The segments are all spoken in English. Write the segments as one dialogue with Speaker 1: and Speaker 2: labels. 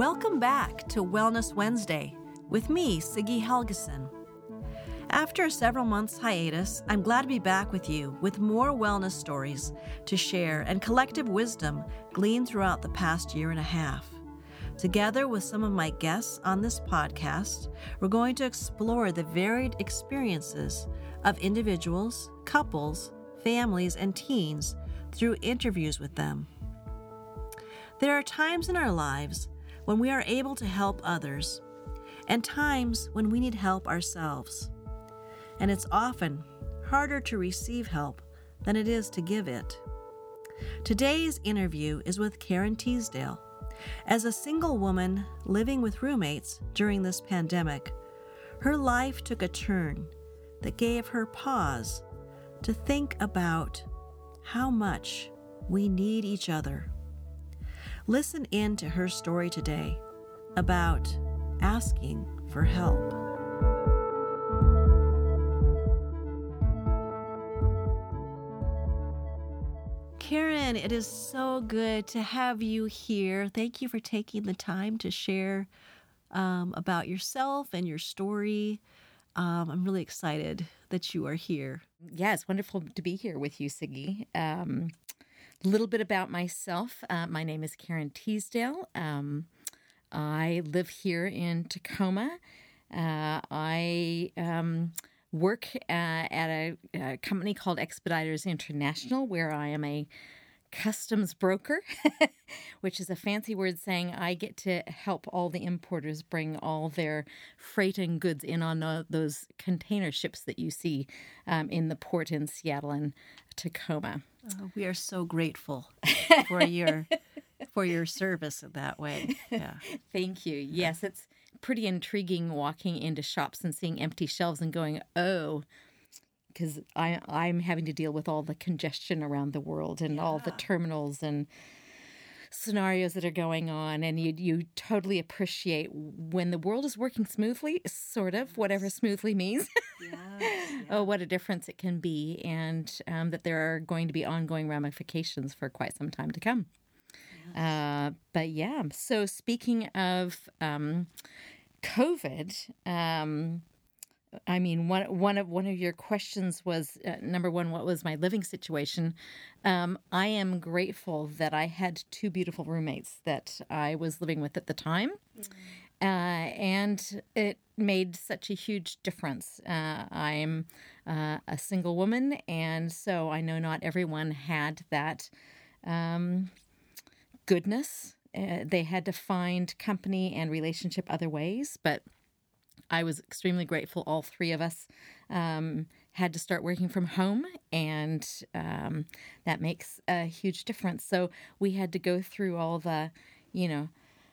Speaker 1: Welcome back to Wellness Wednesday with me, Siggy Helgeson. After several months hiatus, I'm glad to be back with you with more wellness stories to share and collective wisdom gleaned throughout the past year and a half. Together with some of my guests on this podcast, we're going to explore the varied experiences of individuals, couples, families, and teens through interviews with them. There are times in our lives when we are able to help others, and times when we need help ourselves. And it's often harder to receive help than it is to give it. Today's interview is with Karen Teasdale. As a single woman living with roommates during this pandemic, her life took a turn that gave her pause to think about how much we need each other. Listen in to her story today about asking for help. Karen, it is so good to have you here. Thank you for taking the time to share um, about yourself and your story. Um, I'm really excited that you are here.
Speaker 2: Yeah, it's wonderful to be here with you, Siggy. Um, a little bit about myself. Uh, my name is Karen Teasdale. Um, I live here in Tacoma. Uh, I um, work uh, at a, a, company called Expeditors International, where I am a customs broker, which is a fancy word saying I get to help all the importers bring all their freight and goods in on uh, those container ships that you see um, in the port in Seattle and Tacoma.
Speaker 1: Oh, we are so grateful for your for your service in that way. Yeah.
Speaker 2: Thank you. Yes, it's pretty intriguing walking into shops and seeing empty shelves and going, "Oh, because I I'm having to deal with all the congestion around the world and yeah. all the terminals and scenarios that are going on and you you totally appreciate when the world is working smoothly sort of whatever smoothly means oh what a difference it can be and um, that there are going to be ongoing ramifications for quite some time to come yes. uh, but yeah so speaking of um, covid um, I mean, one one of one of your questions was uh, number one. What was my living situation? Um, I am grateful that I had two beautiful roommates that I was living with at the time, mm-hmm. uh, and it made such a huge difference. Uh, I'm uh, a single woman, and so I know not everyone had that um, goodness. Uh, they had to find company and relationship other ways, but I was extremely grateful. All three of us um, had to start working from home, and um, that makes a huge difference. So we had to go through all the, you know,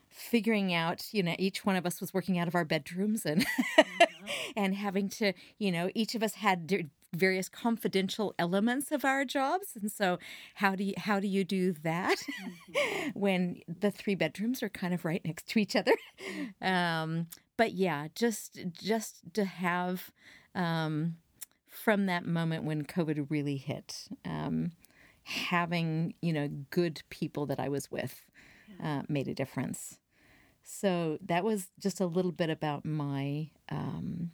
Speaker 2: figuring out, you know, each one of us was working out of our bedrooms and mm-hmm. and having to, you know, each of us had various confidential elements of our jobs. And so how do you how do you do that mm-hmm. when the three bedrooms are kind of right next to each other? Um, but yeah just just to have um, from that moment when covid really hit um, having you know good people that i was with uh, made a difference. So that was just a little bit about my um,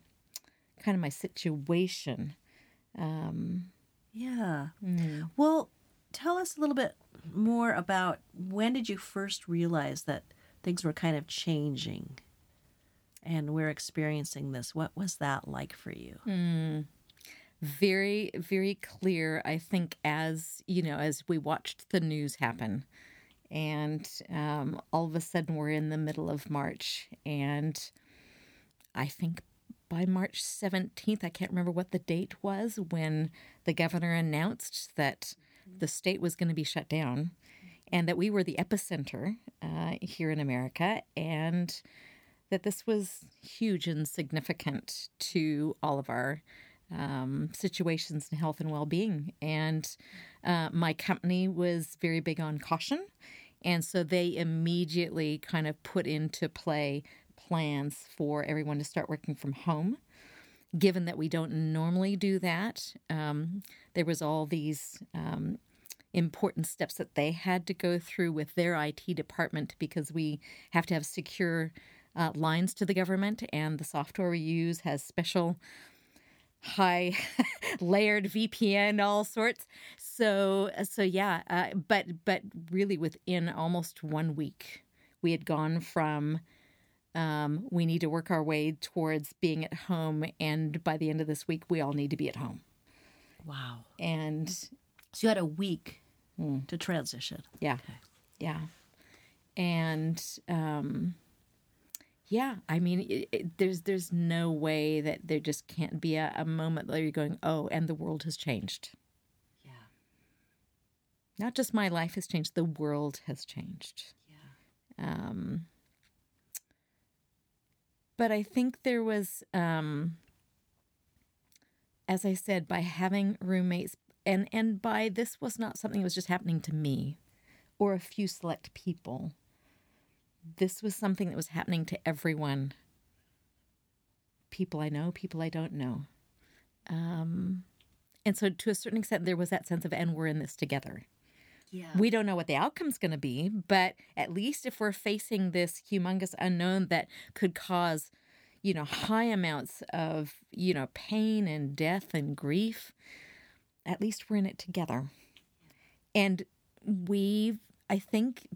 Speaker 2: kind of my situation
Speaker 1: um, yeah. Mm. Well, tell us a little bit more about when did you first realize that things were kind of changing and we're experiencing this? What was that like for you? Mm.
Speaker 2: Very, very clear, I think, as you know, as we watched the news happen. And um, all of a sudden, we're in the middle of March. And I think by March 17th, I can't remember what the date was when the governor announced that the state was going to be shut down and that we were the epicenter uh, here in America and that this was huge and significant to all of our um, situations in health and well being. And uh, my company was very big on caution. And so they immediately kind of put into play plans for everyone to start working from home. Given that we don't normally do that, um, there was all these, um, important steps that they had to go through with their IT department because we have to have secure uh, lines to the government, and the software we use has special high layered VPN, all sorts. So, so yeah, uh, but but really within almost one week, we had gone from um, we need to work our way towards being at home, and by the end of this week, we all need to be at home.
Speaker 1: Wow.
Speaker 2: And
Speaker 1: So you had a week to transition.
Speaker 2: yeah, yeah, and um, yeah, I mean, it, it, there's there's no way that there just can't be a, a moment where you're going, oh, and the world has changed.
Speaker 1: Yeah.
Speaker 2: Not just my life has changed; the world has changed.
Speaker 1: Yeah.
Speaker 2: Um, but I think there was, um, as I said, by having roommates, and and by this was not something that was just happening to me, or a few select people. This was something that was happening to everyone. People I know, people I don't know. Um, and so, to a certain extent, there was that sense of, and we're in this together.
Speaker 1: Yeah.
Speaker 2: We don't know what the outcome's going to be, but at least if we're facing this humongous unknown that could cause, you know, high amounts of, you know, pain and death and grief, at least we're in it together. And we, I think,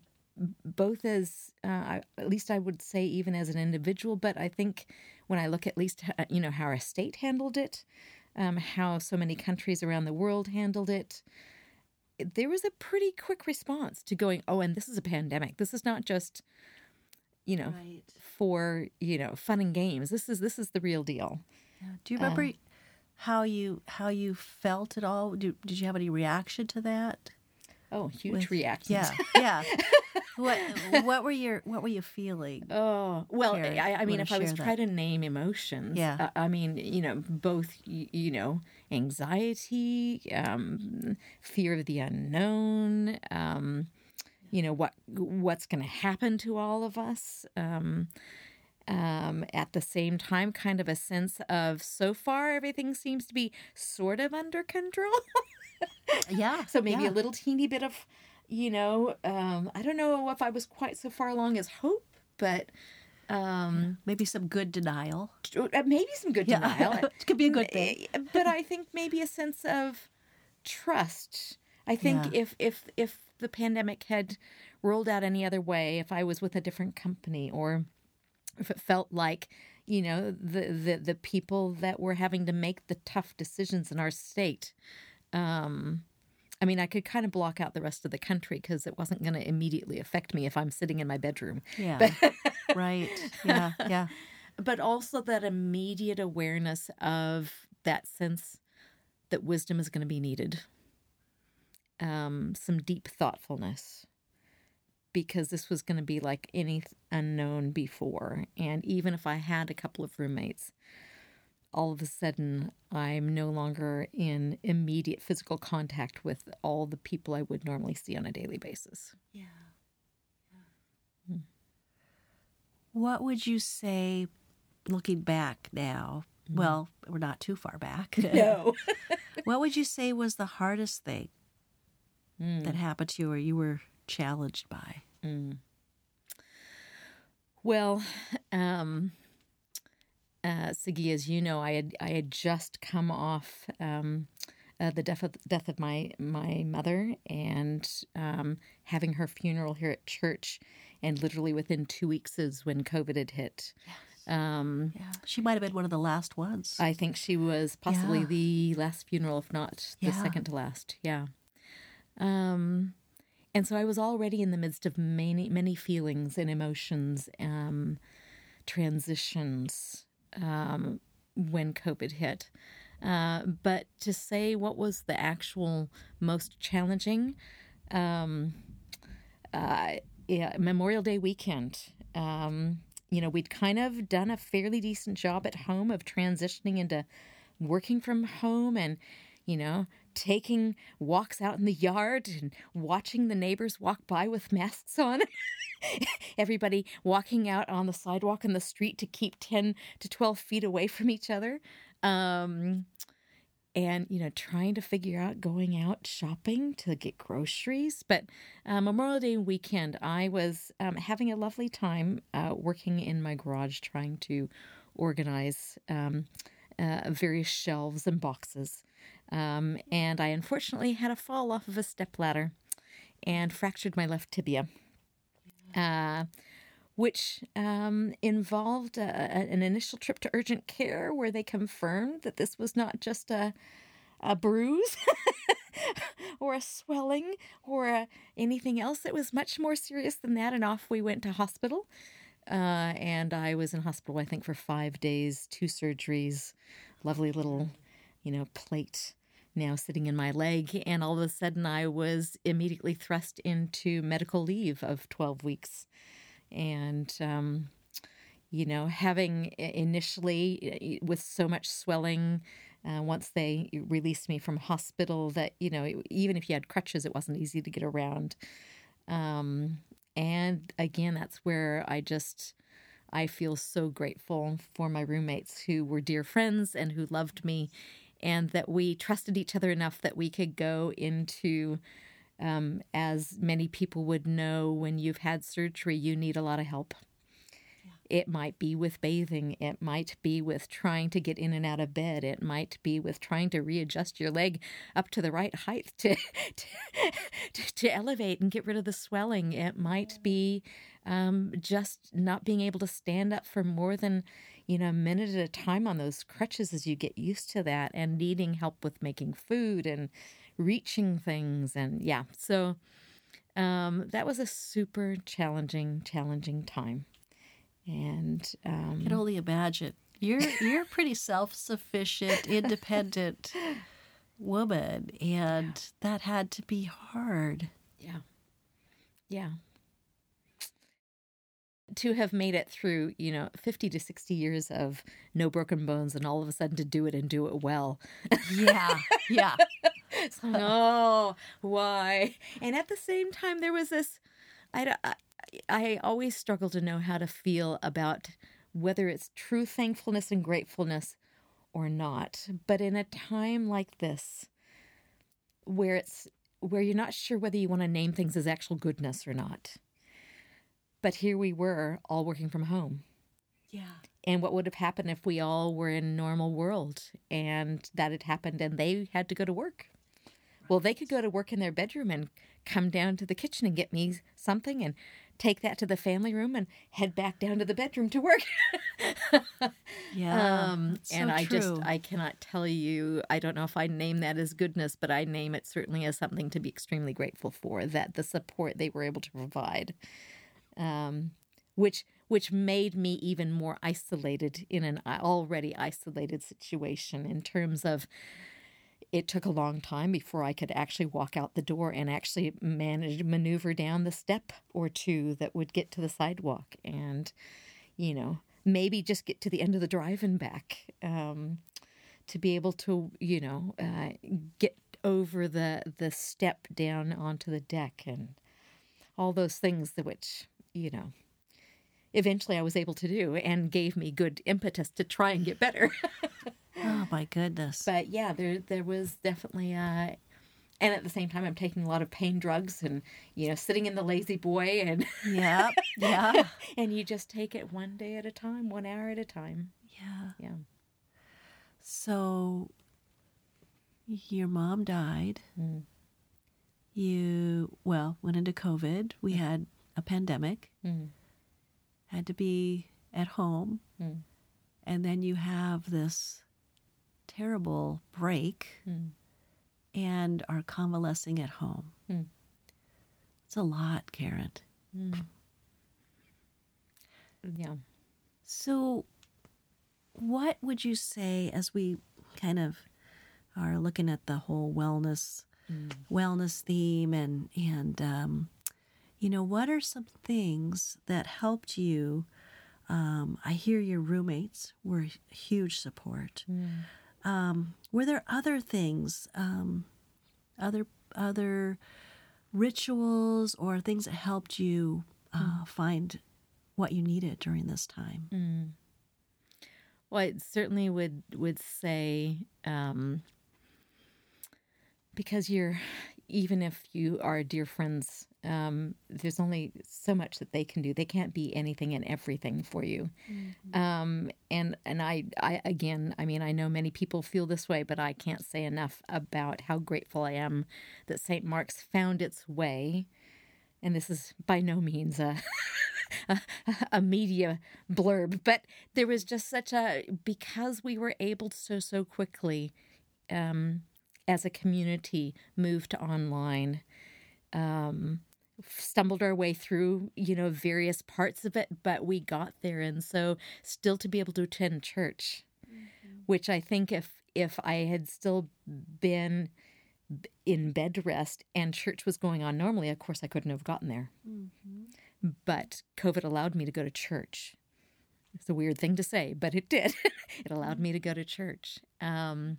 Speaker 2: both as, uh, at least I would say, even as an individual, but I think when I look at least, uh, you know, how our state handled it, um, how so many countries around the world handled it, there was a pretty quick response to going, oh, and this is a pandemic. This is not just, you know,
Speaker 1: Right.
Speaker 2: for you know fun and games. This is this is the real deal.
Speaker 1: Do you remember how you how you felt at all? Do, did you have any reaction to that?
Speaker 2: Oh, huge
Speaker 1: With-
Speaker 2: reactions.
Speaker 1: Yeah. Yeah. what what were your what were you feeling?
Speaker 2: Oh well,
Speaker 1: Here,
Speaker 2: I, I mean, if I was trying to name emotions,
Speaker 1: Yeah.
Speaker 2: uh, I mean, you know, both y- you know, anxiety, um, fear of the unknown, um, you know, what what's going to happen to all of us. Um, um, at the same time, kind of a sense of so far everything seems to be sort of under control.
Speaker 1: Yeah.
Speaker 2: So maybe
Speaker 1: yeah.
Speaker 2: a little teeny bit of, you know, um, I don't know if I was quite so far along as hope, but um,
Speaker 1: maybe some good denial.
Speaker 2: uh, maybe some good denial.
Speaker 1: it could be a good thing.
Speaker 2: But I think maybe a sense of trust. I think
Speaker 1: Yeah.
Speaker 2: if if if the pandemic had rolled out any other way, if I was with a different company, or if it felt like you know the the the people that were having to make the tough decisions in our state. Um, I mean, I could kind of block out the rest of the country because it wasn't going to immediately affect me if I'm sitting in my bedroom.
Speaker 1: Yeah. right. Yeah. Yeah.
Speaker 2: but also that immediate awareness of that sense that wisdom is going to be needed um, some deep thoughtfulness because this was going to be like any unknown before and even if i had a couple of roommates all of a sudden i'm no longer in immediate physical contact with all the people i would normally see on a daily basis
Speaker 1: Yeah. Hmm. What would you say, looking back now? Hmm. Well, we're not too far back.
Speaker 2: no
Speaker 1: what would you say was the hardest thing hmm. that happened to you or you were challenged by?
Speaker 2: Well, um, uh, Siggy, as you know, I had I had just come off um, uh, the death of, death of my my mother and um, having her funeral here at church, and literally within two weeks is when COVID had hit. Um,
Speaker 1: Yeah. She might have been one of the last ones.
Speaker 2: I think she was possibly
Speaker 1: Yeah.
Speaker 2: the last funeral, if not the
Speaker 1: Yeah.
Speaker 2: second to last. Yeah. Um, and so I was already in the midst of many, many feelings and emotions, um, transitions um, when COVID hit. Uh, but to say what was the actual most challenging, um, uh, yeah, Memorial Day weekend. Um, you know, we'd kind of done a fairly decent job at home of transitioning into working from home and, you know, taking walks out in the yard and watching the neighbors walk by with masks on. Everybody walking out on the sidewalk in the street to keep 10 to 12 feet away from each other. Um, and you know trying to figure out going out shopping to get groceries but uh, memorial day weekend i was um, having a lovely time uh, working in my garage trying to organize um, uh, various shelves and boxes um, and i unfortunately had a fall off of a step ladder and fractured my left tibia uh, which um, involved a, an initial trip to urgent care where they confirmed that this was not just a, a bruise or a swelling or a, anything else. It was much more serious than that. And off we went to hospital. Uh, and I was in hospital, I think, for five days, two surgeries, lovely little, you know, plate now sitting in my leg. And all of a sudden, I was immediately thrust into medical leave of 12 weeks and um, you know having initially with so much swelling uh, once they released me from hospital that you know even if you had crutches it wasn't easy to get around um, and again that's where i just i feel so grateful for my roommates who were dear friends and who loved me and that we trusted each other enough that we could go into um, as many people would know, when you've had surgery, you need a lot of help. It might be with bathing. It might be with trying to get in and out of bed. It might be with trying to readjust your leg up to the right height to to, to elevate and get rid of the swelling. It might be um, just not being able to stand up for more than you know a minute at a time on those crutches as you get used to that, and needing help with making food and reaching things and yeah. So um, that was a super challenging challenging time. And um,
Speaker 1: I can only imagine. You're you're a pretty self-sufficient independent woman and that had to be hard.
Speaker 2: Yeah. Yeah to have made it through, you know, 50 to 60 years of no broken bones and all of a sudden to do it and do it well.
Speaker 1: Yeah. Yeah.
Speaker 2: so, no, why? And at the same time, there was this, I, I, I always struggle to know how to feel about whether it's true thankfulness and gratefulness or not. But in a time like this, where it's where you're not sure whether you want to name things as actual goodness or not. But here we were all working from home.
Speaker 1: Yeah.
Speaker 2: And what would have happened if we all were in normal world and that had happened and they had to go to work? Well, they could go to work in their bedroom and come down to the kitchen and get me something and take that to the family room and head back down to the bedroom to work.
Speaker 1: yeah. Um,
Speaker 2: and
Speaker 1: so
Speaker 2: I
Speaker 1: true.
Speaker 2: just, I cannot tell you, I don't know if I name that as goodness, but I name it certainly as something to be extremely grateful for that the support they were able to provide, um, which, which made me even more isolated in an already isolated situation in terms of it took a long time before I could actually walk out the door and actually manage maneuver down the step or two that would get to the sidewalk and, you know, maybe just get to the end of the drive and back um, to be able to, you know, uh, get over the the step down onto the deck and all those things that which you know eventually I was able to do and gave me good impetus to try and get better.
Speaker 1: Oh my goodness.
Speaker 2: But yeah, there there was definitely uh and at the same time I'm taking a lot of pain drugs and you know sitting in the La-Z-Boy and
Speaker 1: yeah yeah
Speaker 2: and you just take it one day at a time, one hour at a time.
Speaker 1: Yeah.
Speaker 2: Yeah.
Speaker 1: So your mom died.
Speaker 2: Mm.
Speaker 1: You well went into COVID. We had a pandemic.
Speaker 2: Mm.
Speaker 1: Had to be at home.
Speaker 2: Mm.
Speaker 1: And then you have this terrible break
Speaker 2: Mm.
Speaker 1: and are convalescing at home.
Speaker 2: Mm.
Speaker 1: It's a lot, Karen.
Speaker 2: Mm. Yeah.
Speaker 1: So, what would you say as we kind of are looking at the whole wellness
Speaker 2: Mm.
Speaker 1: wellness theme and and um, you know what are some things that helped you? Um, I hear your roommates were a huge support.
Speaker 2: Mm.
Speaker 1: Um, were there other things, um, other other rituals or things that helped you uh, find what you needed during this time?
Speaker 2: Mm. Well, I certainly would would say um, because you're even if you are dear friends um, there's only so much that they can do. They can't be anything and everything for you. Mm-hmm. um, and and I, I again i mean i know many people feel this way but i can't say enough about how grateful i am that st mark's found its way. And this is by no means a, a, a media blurb but there was just such a because we were able to so so quickly um, as a community moved to online um, stumbled our way through you know various parts of it but we got there and so still to be able to attend church mm-hmm. which i think if if i had still been in bed to rest and church was going on normally of course i couldn't have gotten there mm-hmm. but covid allowed me to go to church it's a weird thing to say but it did it allowed mm-hmm. me to go to church um,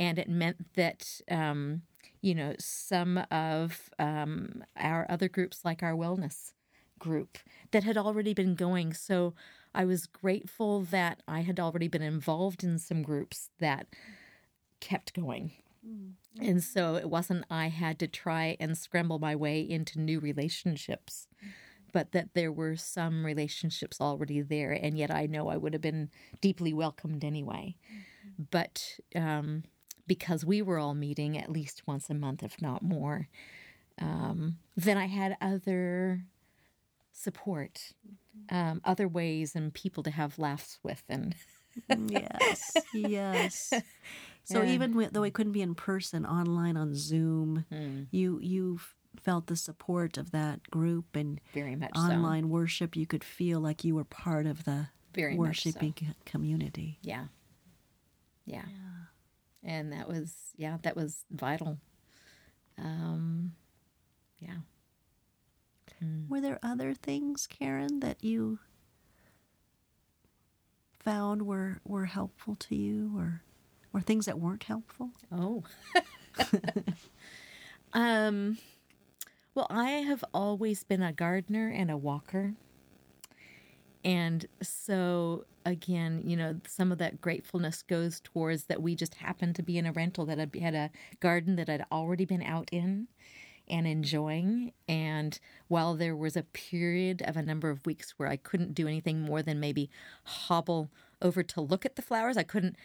Speaker 2: and it meant that um, you know some of um, our other groups like our wellness group that had already been going so i was grateful that i had already been involved in some groups that kept going mm-hmm. and so it wasn't i had to try and scramble my way into new relationships but that there were some relationships already there and yet i know i would have been deeply welcomed anyway mm-hmm. but um, because we were all meeting at least once a month, if not more. Um, then I had other support, um, other ways and people to have laughs with, and
Speaker 1: yes, yes. So yeah. even though we couldn't be in person, online on Zoom, mm. you you felt the support of that group and
Speaker 2: very much
Speaker 1: online
Speaker 2: so.
Speaker 1: worship. You could feel like you were part of the
Speaker 2: very
Speaker 1: worshiping so. community.
Speaker 2: Yeah. yeah. yeah and that was yeah that was vital. Um yeah.
Speaker 1: Hmm. were there other things karen that you found were were helpful to you or or things that weren't helpful?
Speaker 2: Oh. Um well i have always been a gardener and a walker. And so again, you know, some of that gratefulness goes towards that we just happened to be in a rental that had a garden that I'd already been out in and enjoying. And while there was a period of a number of weeks where I couldn't do anything more than maybe hobble over to look at the flowers, I couldn't.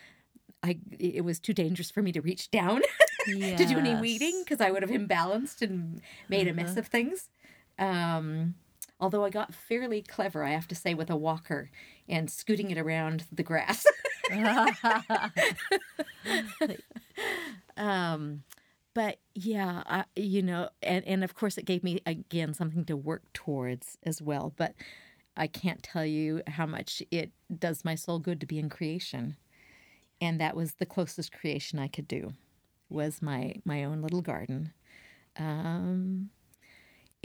Speaker 2: I it was too dangerous for me to reach down yes. to do any weeding because I would have imbalanced and made a mess uh-huh. of things. Um, although I got fairly clever, I have to say, with a walker and scooting it around the grass. um, but yeah, I, you know, and, and of course it gave me, again, something to work towards as well. But I can't tell you how much it does my soul good to be in creation. And that was the closest creation I could do was my my own little garden. Um,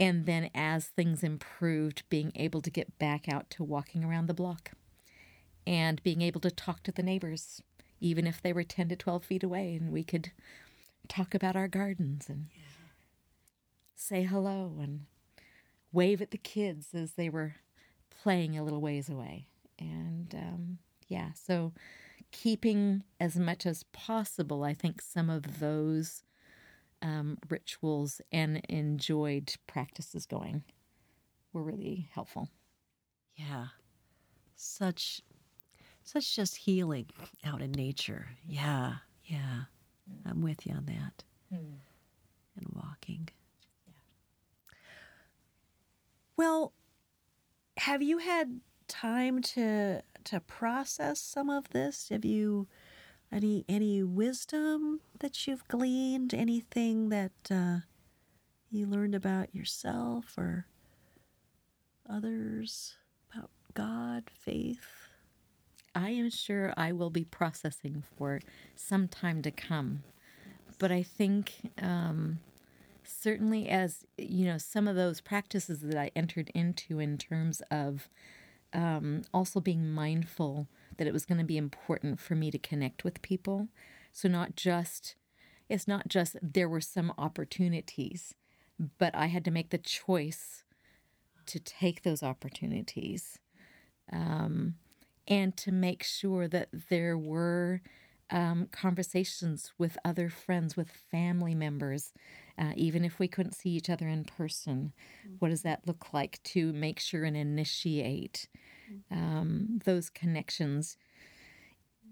Speaker 2: and then as things improved, being able to get back out to walking around the block and being able to talk to the neighbors, even if they were 10 to 12 feet away, and we could talk about our gardens and yeah. say hello and wave at the kids as they were playing a little ways away. And um, yeah, so keeping as much as possible, I think some of those um, rituals and enjoyed practices going were really helpful.
Speaker 1: Yeah. Such such just healing out in nature. Yeah. Yeah. I'm with you on that. Mm. And walking. Yeah. Well, have you had time to to process some of this? Have you any any wisdom that you've gleaned? Anything that uh, you learned about yourself or others about God, faith?
Speaker 2: I am sure I will be processing for some time to come, but I think um, certainly as you know some of those practices that I entered into in terms of um, also being mindful that it was going to be important for me to connect with people. So, not just, it's not just there were some opportunities, but I had to make the choice to take those opportunities um, and to make sure that there were um, conversations with other friends, with family members, uh, even if we couldn't see each other in person. What does that look like to make sure and initiate um, those connections?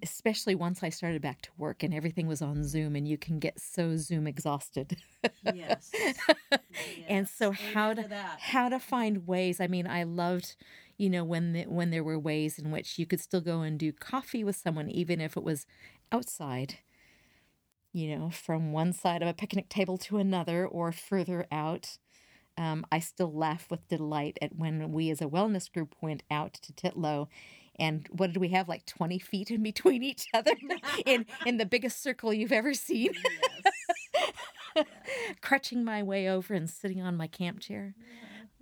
Speaker 2: Especially once I started back to work and everything was on Zoom, and you can get so Zoom exhausted.
Speaker 1: Yes.
Speaker 2: and so
Speaker 1: Yes.
Speaker 2: how to
Speaker 1: that.
Speaker 2: how to find ways i mean i loved you know when the, when there were ways in which you could still go and do coffee with someone even if it was outside you know from one side of a picnic table to another or further out um, i still laugh with delight at when we as a wellness group went out to titlow and what did we have like 20 feet in between each other in in the biggest circle you've ever seen? Crutching my way over and sitting on my camp chair.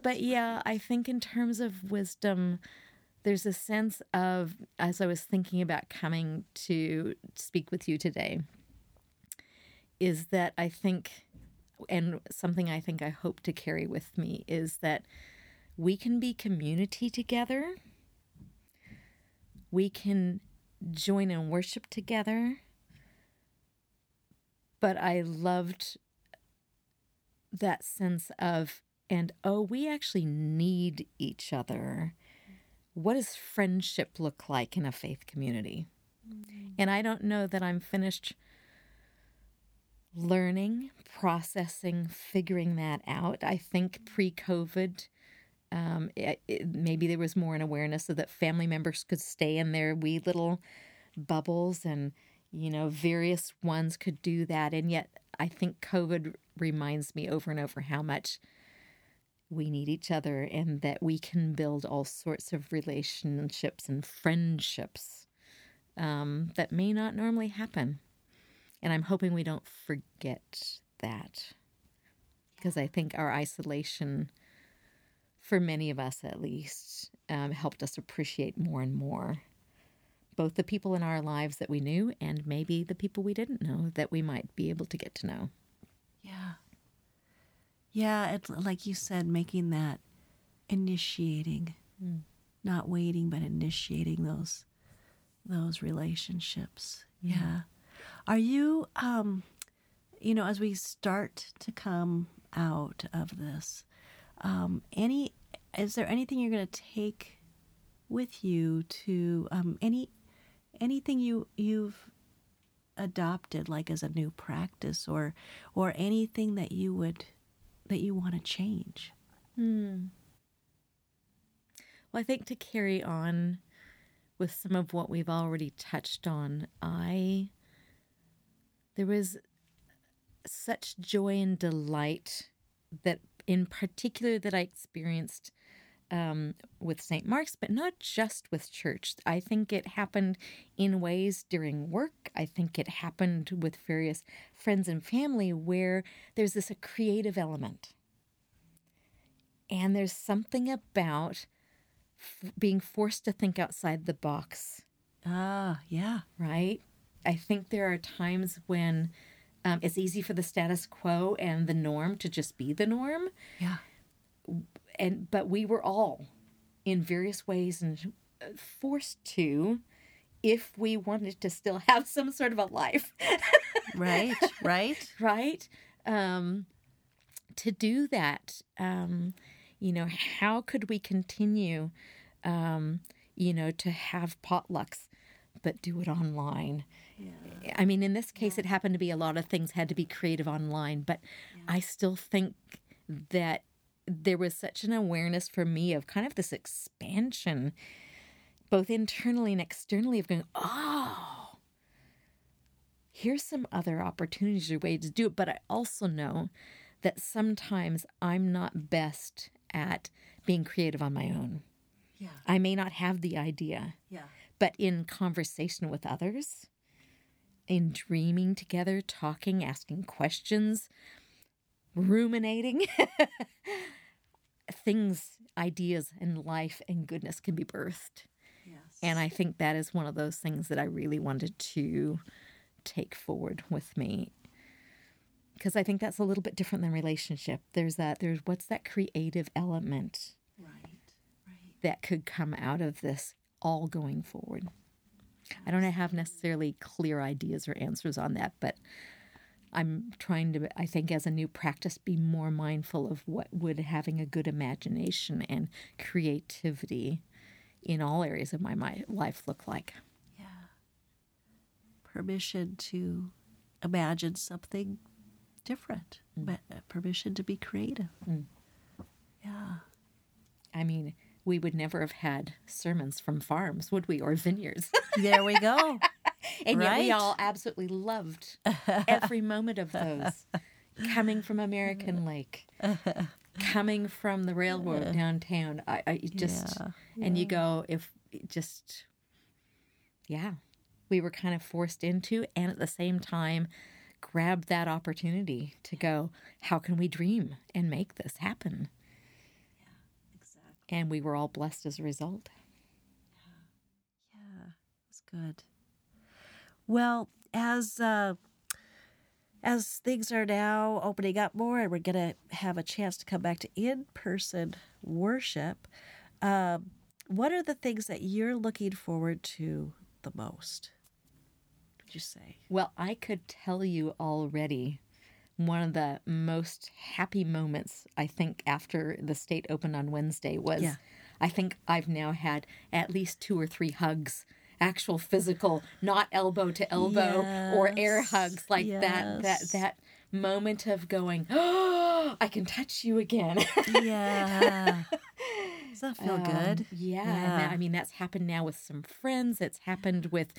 Speaker 2: But yeah, I think in terms of wisdom, there's a sense of, as I was thinking about coming to speak with you today, is that I think, and something I think I hope to carry with me is that we can be community together. We can join in worship together. But I loved that sense of, and oh, we actually need each other. What does friendship look like in a faith community? Mm. And I don't know that I'm finished learning, processing, figuring that out. I think pre COVID, um, maybe there was more an awareness so that family members could stay in their wee little bubbles and, you know, various ones could do that. And yet, I think COVID reminds me over and over how much we need each other and that we can build all sorts of relationships and friendships um, that may not normally happen. And I'm hoping we don't forget that because I think our isolation, for many of us at least, um, helped us appreciate more and more both the people in our lives that we knew and maybe the people we didn't know that we might be able to get to know.
Speaker 1: Yeah. Yeah, it's like you said, making that initiating, not waiting, but initiating those those relationships. Yeah. Are you um you know, as we start to come out of this, um, any is there anything you're gonna take with you to um any anything you you've adopted like as a new practice or or anything that you would that you want to change
Speaker 2: Well, I think to carry on with some of what we've already touched on, I there was such joy and delight that in particular that I experienced um, with St. Mark's, but not just with church. I think it happened in ways during work. I think it happened with various friends and family where there's this a creative element. And there's something about f- being forced to think outside the box,
Speaker 1: ah yeah
Speaker 2: right? I think there are times when um, it's easy for the status quo and the norm to just be the norm,
Speaker 1: yeah
Speaker 2: and but we were all in various ways and forced to, if we wanted to still have some sort of a life,
Speaker 1: right right
Speaker 2: right? Um, to do that, um, you know, how could we continue, um, you know, to have potlucks, but do it online? I mean, in this case, it happened to be a lot of things had to be creative online, but I still think that there was such an awareness for me of kind of this expansion, both internally and externally, of going, oh, here's some other opportunities or ways to do it. But I also know that sometimes I'm not best at being creative on my own.
Speaker 1: yeah.
Speaker 2: I may not have the idea,
Speaker 1: yeah.
Speaker 2: but in conversation with others, in dreaming together, talking, asking questions, ruminating, things, ideas, and life and goodness can be birthed.
Speaker 1: yes
Speaker 2: And I think that is one of those things that I really wanted to take forward with me. Because I think that's a little bit different than relationship. There's that, there's what's that creative element
Speaker 1: right right
Speaker 2: that could come out of this all going forward. I don't have necessarily clear ideas or answers on that, but I'm trying to, I think, as a new practice, be more mindful of what would having a good imagination and creativity in all areas of my, my life look like.
Speaker 1: Yeah. Permission to imagine something different, but uh, permission to be creative. Yeah.
Speaker 2: I mean, we would never have had sermons from farms, would we, or vineyards?
Speaker 1: There we go.
Speaker 2: and yet we all absolutely loved every moment of those. Coming from American Lake, coming from the railroad downtown. I, I just,
Speaker 1: Yeah,
Speaker 2: and you go, if just, yeah, we were kind of forced into, and at the same time, grab that opportunity to go, how can we dream and make this happen? And we were all blessed as a result.
Speaker 1: Yeah, it's good. Well, as uh, as things are now opening up more, and we're gonna have a chance to come back to in person worship, um, what are the things that you're looking forward to the most? Would you say?
Speaker 2: Well, I could tell you already one of the most happy moments I think after the state opened on Wednesday was
Speaker 1: Yeah.
Speaker 2: I think I've now had at least two or three hugs, actual physical, not elbow to elbow or air hugs like that that that moment of going, "Oh, I can touch you again."
Speaker 1: Yeah. Does that feel
Speaker 2: Um,
Speaker 1: good?
Speaker 2: Yeah. and
Speaker 1: Yeah.
Speaker 2: that- I mean, that's happened now with some friends. It's happened with,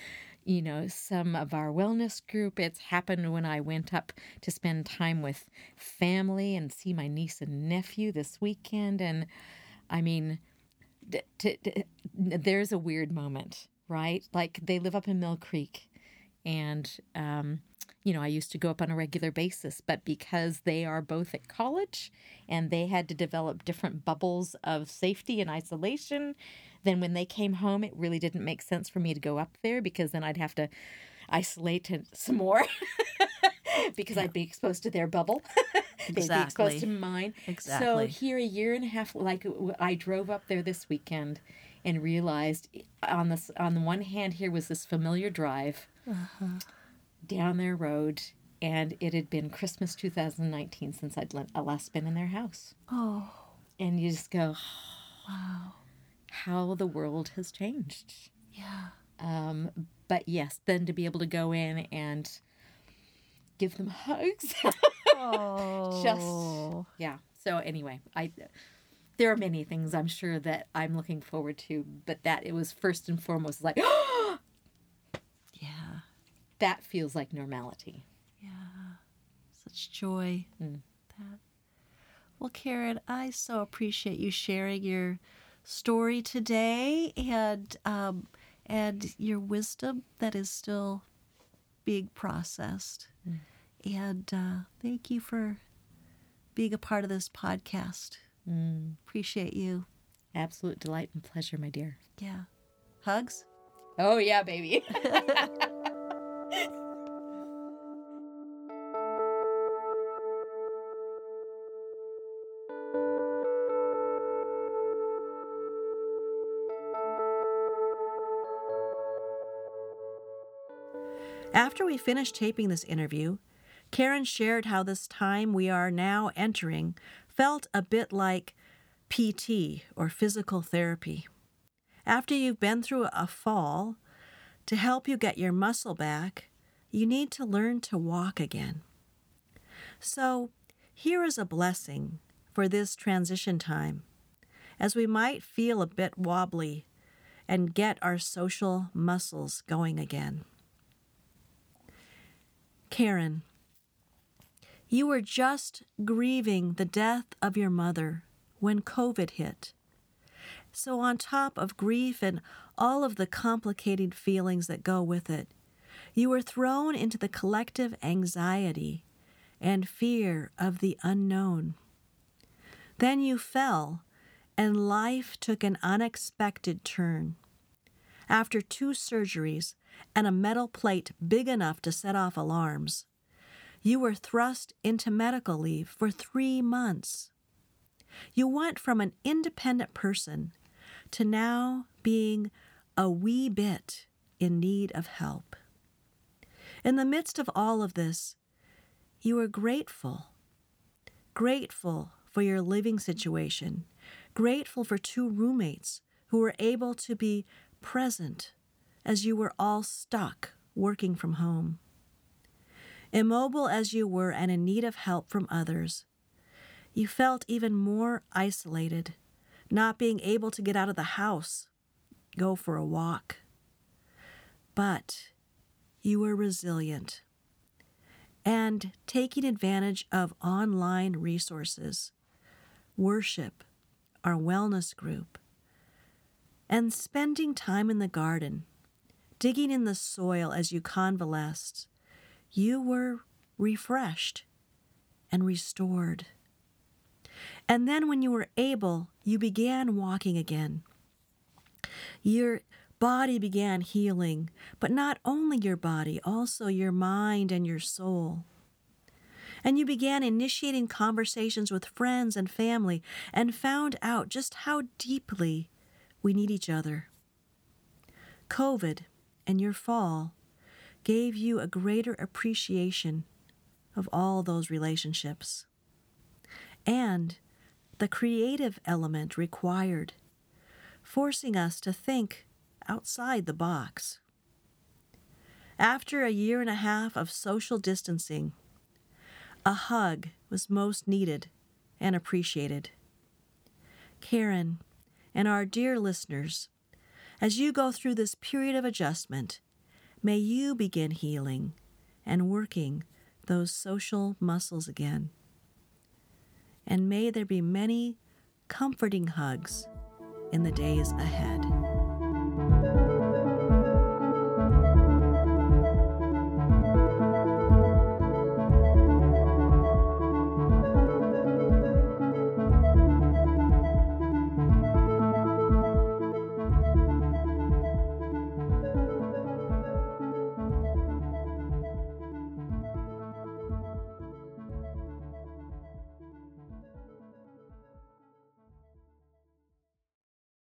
Speaker 2: you know, some of our wellness group. It's happened when I went up to spend time with family and see my niece and nephew this weekend. And I mean, there's a weird moment, right? Like they live up in Mill Creek. And, um, you know, I used to go up on a regular basis, but because they are both at college and they had to develop different bubbles of safety and isolation, then when they came home, it really didn't make sense for me to go up there because then I'd have to isolate some more because I'd be exposed to their bubble. They'd be exposed to mine.
Speaker 1: Exactly.
Speaker 2: So here, a year and a half, like I drove up there this weekend and realized on this on the one hand here was this familiar drive uh-huh. Down their road and it had been christmas 2019 since i'd last been in their house
Speaker 1: Oh,
Speaker 2: and you just go
Speaker 1: wow.
Speaker 2: how the world has changed
Speaker 1: Yeah.
Speaker 2: um, but yes then to be able to go in and give them hugs
Speaker 1: Oh.
Speaker 2: Just, yeah so anyway i there are many things i'm sure that i'm looking forward to but that it was first and foremost like
Speaker 1: Yeah.
Speaker 2: that feels like normality
Speaker 1: Yeah. Such joy.
Speaker 2: Mm.
Speaker 1: That. Well, Karen, I so appreciate you sharing your story today and um, and your wisdom that is still being processed. And uh, thank you for being a part of this podcast.
Speaker 2: mm.
Speaker 1: Appreciate you.
Speaker 2: absolute delight and pleasure my dear
Speaker 1: Yeah. Hugs?
Speaker 2: oh yeah baby
Speaker 1: After we finished taping this interview, Karen shared how this time we are now entering felt a bit like PT or physical therapy. After you've been through a fall, to help you get your muscle back, you need to learn to walk again. So, here is a blessing for this transition time, as we might feel a bit wobbly and get our social muscles going again. Karen, you were just grieving the death of your mother when COVID hit. So, on top of grief and all of the complicated feelings that go with it, you were thrown into the collective anxiety and fear of the unknown. Then you fell, and life took an unexpected turn. After two surgeries and a metal plate big enough to set off alarms, you were thrust into medical leave for three months. You went from an independent person to now being a wee bit in need of help. In the midst of all of this, you were grateful. Grateful for your living situation, grateful for two roommates who were able to be present as you were all stuck working from home. Immobile as you were and in need of help from others, you felt even more isolated, not being able to get out of the house, go for a walk. But you were resilient and taking advantage of online resources, worship, our wellness group, and spending time in the garden, digging in the soil as you convalesced, you were refreshed and restored. And then, when you were able, you began walking again. Your body began healing, but not only your body, also your mind and your soul. And you began initiating conversations with friends and family and found out just how deeply we need each other. COVID and your fall gave you a greater appreciation of all those relationships. And the creative element required, forcing us to think outside the box. After a year and a half of social distancing, a hug was most needed and appreciated. Karen and our dear listeners, as you go through this period of adjustment, may you begin healing and working those social muscles again. And may there be many comforting hugs in the days ahead.